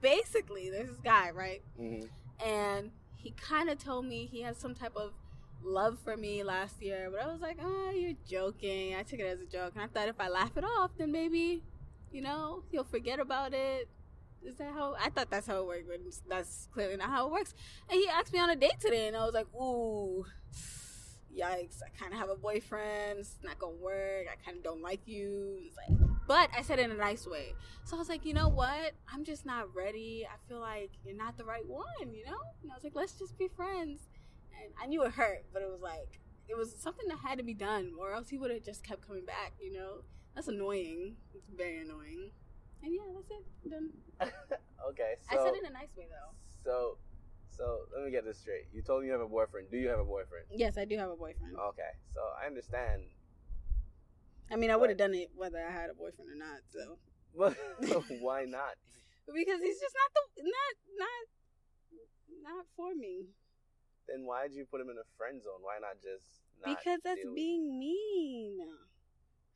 basically, there's this guy, right? Mhm. And he kind of told me he has some type of love for me last year, but I was like, oh, you're joking. I took it as a joke. And I thought if I laugh it off, then maybe, you know, he'll forget about it. Is that how? I thought that's how it worked, but that's clearly not how it works. And he asked me on a date today, and I was like, ooh, yikes. I kind of have a boyfriend. It's not going to work. I kind of don't like you. It's like, but I said it in a nice way. So I was like, you know what? I'm just not ready. I feel like you're not the right one, you know? And I was like, let's just be friends. And I knew it hurt, but it was like, it was something that had to be done, or else he would have just kept coming back, you know? That's annoying. It's very annoying. And yeah, that's it. I'm done. okay, I said it in a nice way, though. so so let me get this straight. You told me you have a boyfriend. Do you have a boyfriend? Yes, I do have a boyfriend. Okay, so I understand. I mean, I would have done it whether I had a boyfriend or not, so. But why not? Because he's just not the, not, not, not for me. Then why did you put him in a friend zone? Why not just not because that's being mean.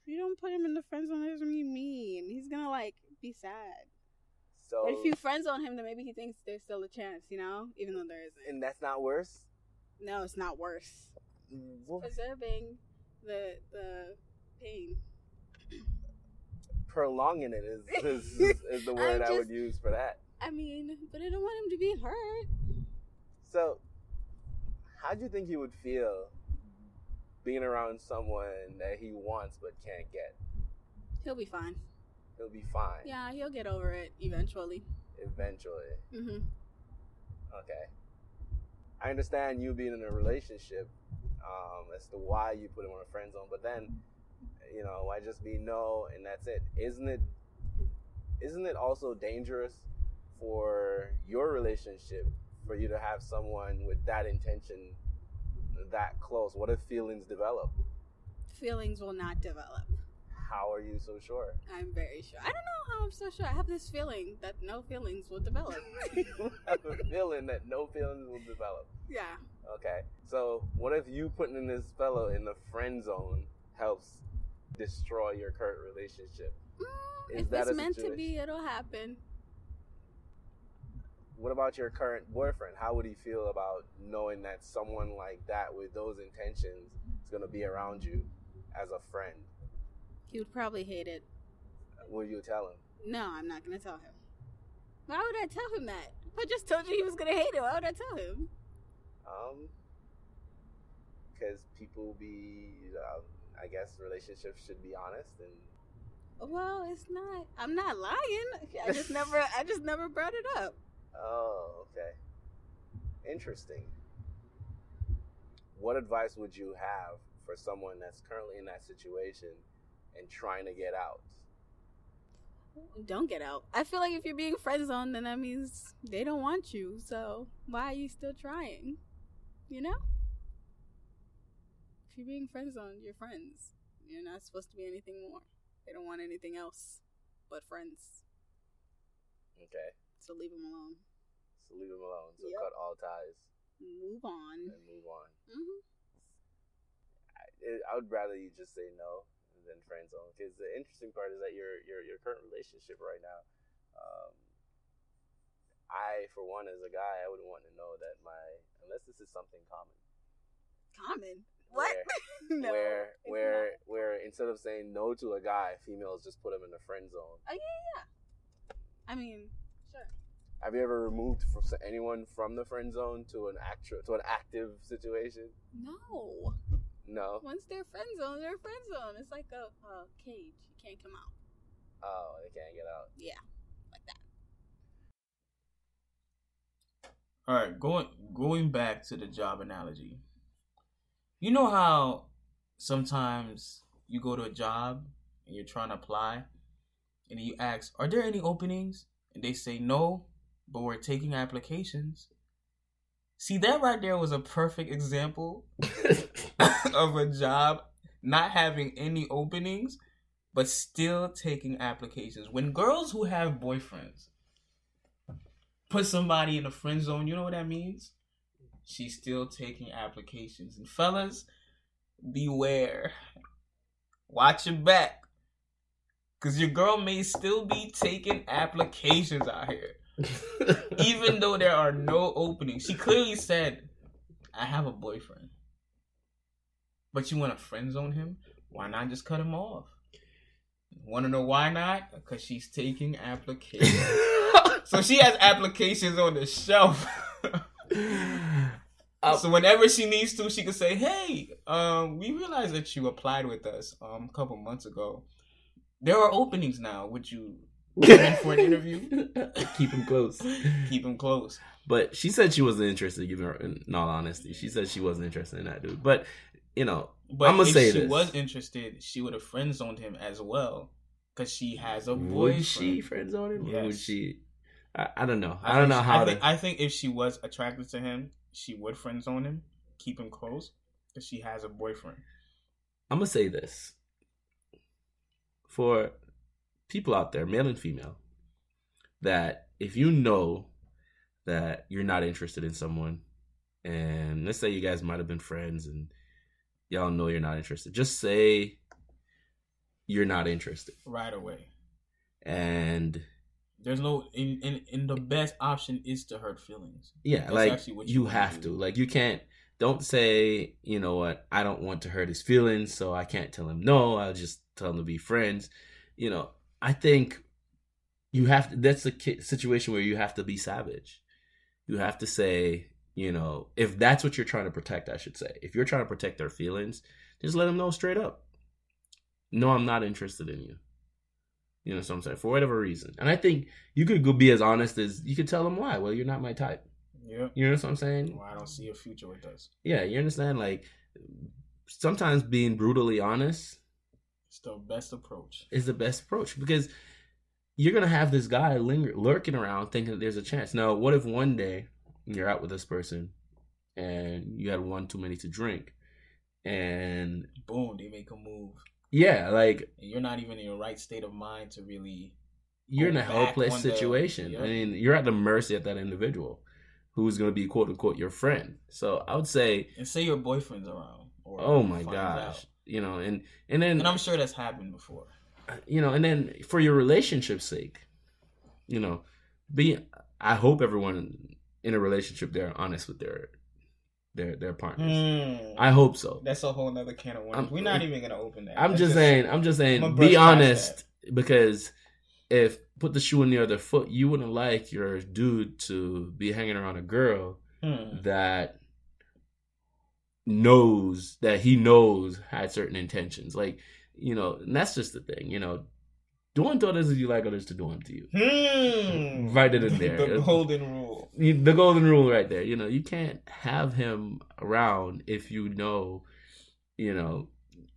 If you don't put him in the friend zone, that's being mean. He's gonna like be sad. So But if you friend zone him, then maybe he thinks there's still a chance, you know, even though there isn't. and that's not worse. no, it's not worse. Preserving the the. Prolonging it is is, is, is the word I'm I would use for that. I mean, but I don't want him to be hurt. So, how do you think he would feel being around someone that he wants but can't get? He'll be fine. He'll be fine Yeah, he'll get over it eventually. eventually. hmm Okay. I understand you being in a relationship um, as to why you put him on a friend zone, but then, you know, why just be no and that's it? Isn't it? Isn't it also dangerous for your relationship for you to have someone with that intention that close? What if feelings develop? Feelings will not develop. How are you so sure? I'm very sure. I don't know how I'm so sure. I have this feeling that no feelings will develop. you have a feeling that no feelings will develop. yeah. Okay. So what if you putting in this fellow in the friend zone helps destroy your current relationship? Mm, Is if it's meant to be, it'll happen. What about your current boyfriend? How would he feel about knowing that someone like that with those intentions is going to be around you as a friend? He would probably hate it. Will you tell him? No, I'm not gonna tell him. Why would I tell him that? I just told you he was gonna hate it, why would I tell him? Um, because people be, um, I guess relationships should be honest and Well, it's not. I'm not lying. I just never. I just never brought it up. Oh, okay. Interesting. What advice would you have for someone that's currently in that situation and trying to get out? Don't get out. I feel like if you're being friend zoned, then that means they don't want you. So why are you still trying? You know? You're being friend zoned, you're friends. You're not supposed to be anything more. They don't want anything else but friends. Okay. So leave them alone. So leave them alone. So Yep. cut all ties Move on. and move on. hmm I, I would rather you just say no than friend zone because the interesting part is that your your your current relationship right now. Um, I, for one, as a guy, I wouldn't want to know that my unless this is something common. Common. What? Where, no. where it's where not. where instead of saying no to a guy, females just put him in the friend zone. Oh yeah, yeah. I mean, sure. Have you ever removed from anyone from the friend zone to an actu- to an active situation? No. No. Once they're friend zone, they're friend zone. It's like a, a cage. You can't come out. Oh, they can't get out. Yeah, like that. All right, going going back to the job analogy. You know how sometimes you go to a job and you're trying to apply and you ask, "Are there any openings?" and they say no, but we're taking applications. See, that right there was a perfect example of a job not having any openings but still taking applications. When girls who have boyfriends put somebody in a friend zone, you know what that means? She's still taking applications. And fellas, beware. Watch your back. Cause your girl may still be taking applications out here. even though there are no openings. She clearly said, "I have a boyfriend," but you want to friend zone him? Why not just cut him off? Want to know why not? Because she's taking applications. so she has applications on the shelf. Uh, so whenever she needs to, she can say, "Hey, um, we realized that you applied with us um, a couple months ago. There are openings now. Would you come in for an interview? Keep him close. Keep them close." But she said she wasn't interested. Giving her, in all honesty, she said she wasn't interested in that dude. But you know, But I'ma if say she this. was interested, she would have friend zoned him as well, because she has a boyfriend. would she friend zone him? Or would Yes. she? I, I don't know. I, I don't know she- how I to. think, I think if she was attracted to him, she would friend zone him, keep him close, because she has a boyfriend. I'm gonna say this for people out there, male and female, that if you know that you're not interested in someone, and let's say you guys might have been friends and y'all know you're not interested, just say you're not interested, right away. and There's no in in, in the best option is to hurt feelings. yeah, That's like actually what you you have to, like you can't. Don't say, you know what, I don't want to hurt his feelings, so I can't tell him no. I'll just tell him to be friends. You know, I think you have to, that's a situation where you have to be savage. You have to say, you know, if that's what you're trying to protect, I should say. If you're trying to protect their feelings, just let them know straight up. No, I'm not interested in you. You know what I'm saying? For whatever reason. And I think you could go be as honest as you could tell them why. Well, you're not my type. Yeah. You know what I'm saying? Well, I don't see a future with us. Yeah, you understand? Like sometimes being brutally honest It's the best approach. is the best approach because you're gonna have this guy linger lurking around thinking that there's a chance. Now, what if one day you're out with this person and you had one too many to drink, and Boom, they make a move. Yeah, like you're not even in your right state of mind to really you're in a helpless on the- situation. yeah. I mean, you're at the mercy of that individual who's gonna be quote unquote your friend. So I would say, and say your boyfriend's around. Or oh my gosh, out. you know, and and then And I'm sure that's happened before. Uh, you know, and then for your relationship's sake, you know, be I hope everyone in a relationship they're honest with their their their partners. I hope so. That's a whole nother can of worms. I'm- We're not even gonna open that. I'm Let's just saying, I'm just saying I'ma be honest because if put the shoe on the other foot, you wouldn't like your dude to be hanging around a girl Hmm. that knows that he knows had certain intentions. Like, you know, and that's just the thing, you know. Do unto others as you like others to do unto you. Hmm. Right in there. the golden rule. The golden rule right there. You know, you can't have him around if you know, you know,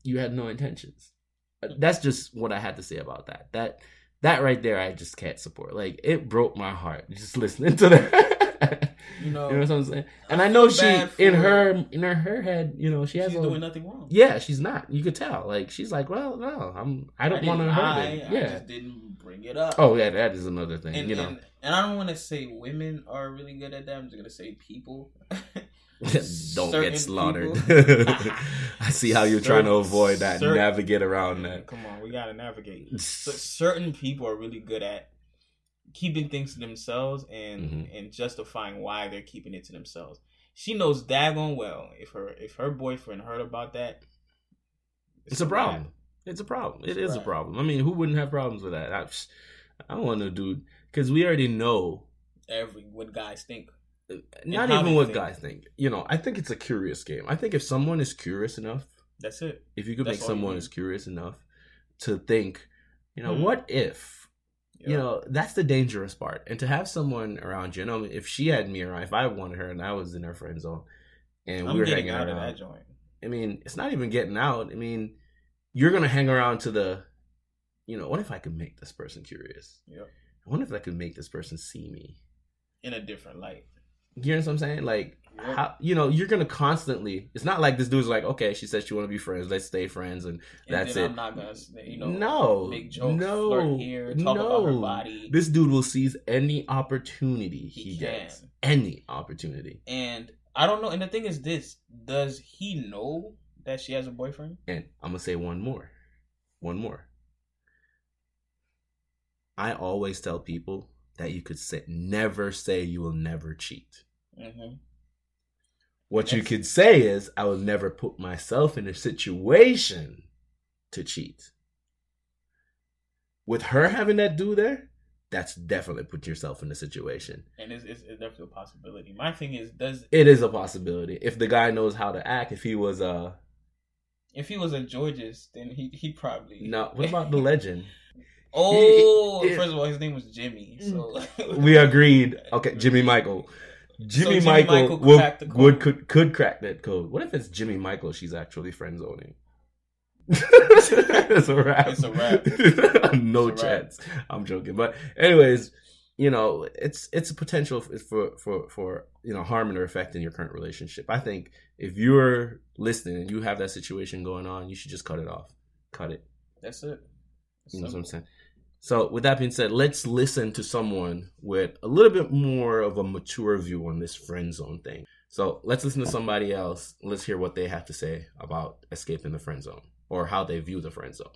you had no intentions. Uh, That's just what I had to say about that. That that right there, I just can't support. Like it broke my heart just listening to that. You know, you know what I'm saying? And I I, know she in for- her in her, her head, you know, she has she's a, doing nothing wrong. yeah, she's not. You could tell. Like she's like, well, no, I'm. I don't want to hurt it. I Yeah. just didn't bring it up. Oh yeah, that is another thing. and, you know, and, and I don't want to say women are really good at that. I'm just gonna say people. don't get slaughtered. I see how you're trying to avoid that, certain- navigate around that. Come on, we gotta navigate. So certain people are really good at keeping things to themselves and Mhm. and justifying why they're keeping it to themselves. She knows daggone well if her if her boyfriend heard about that, It's a wrap. problem. It's a problem. It It's is a problem. I mean, who wouldn't have problems with that? I, I don't want no dude because we already know. Every what guys think. Not even what think. guys think. You know, I think it's a curious game. I think if someone is curious enough, That's it. if you could That's make someone is curious enough to think, you know, Hmm. what if? You know, that's the dangerous part. And to have someone around you, you know, if she had me around, if I wanted her and I was in her friend zone, and I'm we were hanging out around, of that joint. I mean, it's not even getting out. I mean, you're gonna hang around to the, you know, what if I could make this person curious? Yep. I wonder if I could make this person see me. In a different light. You know what I'm saying? Like, Yep. how you know you're gonna constantly. It's not like this dude's like, okay, she said she want to be friends. Let's stay friends, and And that's it. I'm not gonna, you know, no, make jokes, no, flirt here, talk about her no. body. This dude will seize any opportunity he, He gets. Any opportunity. And I don't know. And the thing is, this does he know that she has a boyfriend? And I'm gonna say one more. One more. I always tell people that you could say never say you will never cheat. Mm-hmm. What you could say is, I will never put myself in a situation to cheat. With her having that do there, that's definitely put yourself in a situation. And it's, it's, it's definitely a possibility. My thing is, does It is a possibility if the guy knows how to act. If he was a, if he was a Georges, then he he probably no, what about the legend? Oh, He- first of all, his name was Jimmy. Mm. So We agreed. Okay, Jimmy Michael. Jimmy, Jimmy Michael, Michael would, cracked the code. would could could crack that code. What if it's Jimmy Michael? She's actually friend zoning. it's a wrap. It's a wrap. no It's a wrap. chance. I'm joking, but anyways, you know, it's it's a potential for for for you know harming or affecting your current relationship. I think if you're listening and you have that situation going on, you should just cut it off. Cut it. That's it. You know what I'm saying? So, with that being said, let's listen to someone with a little bit more of a mature view on this friend zone thing. So, let's listen to somebody else. Let's hear what they have to say about escaping the friend zone or how they view the friend zone.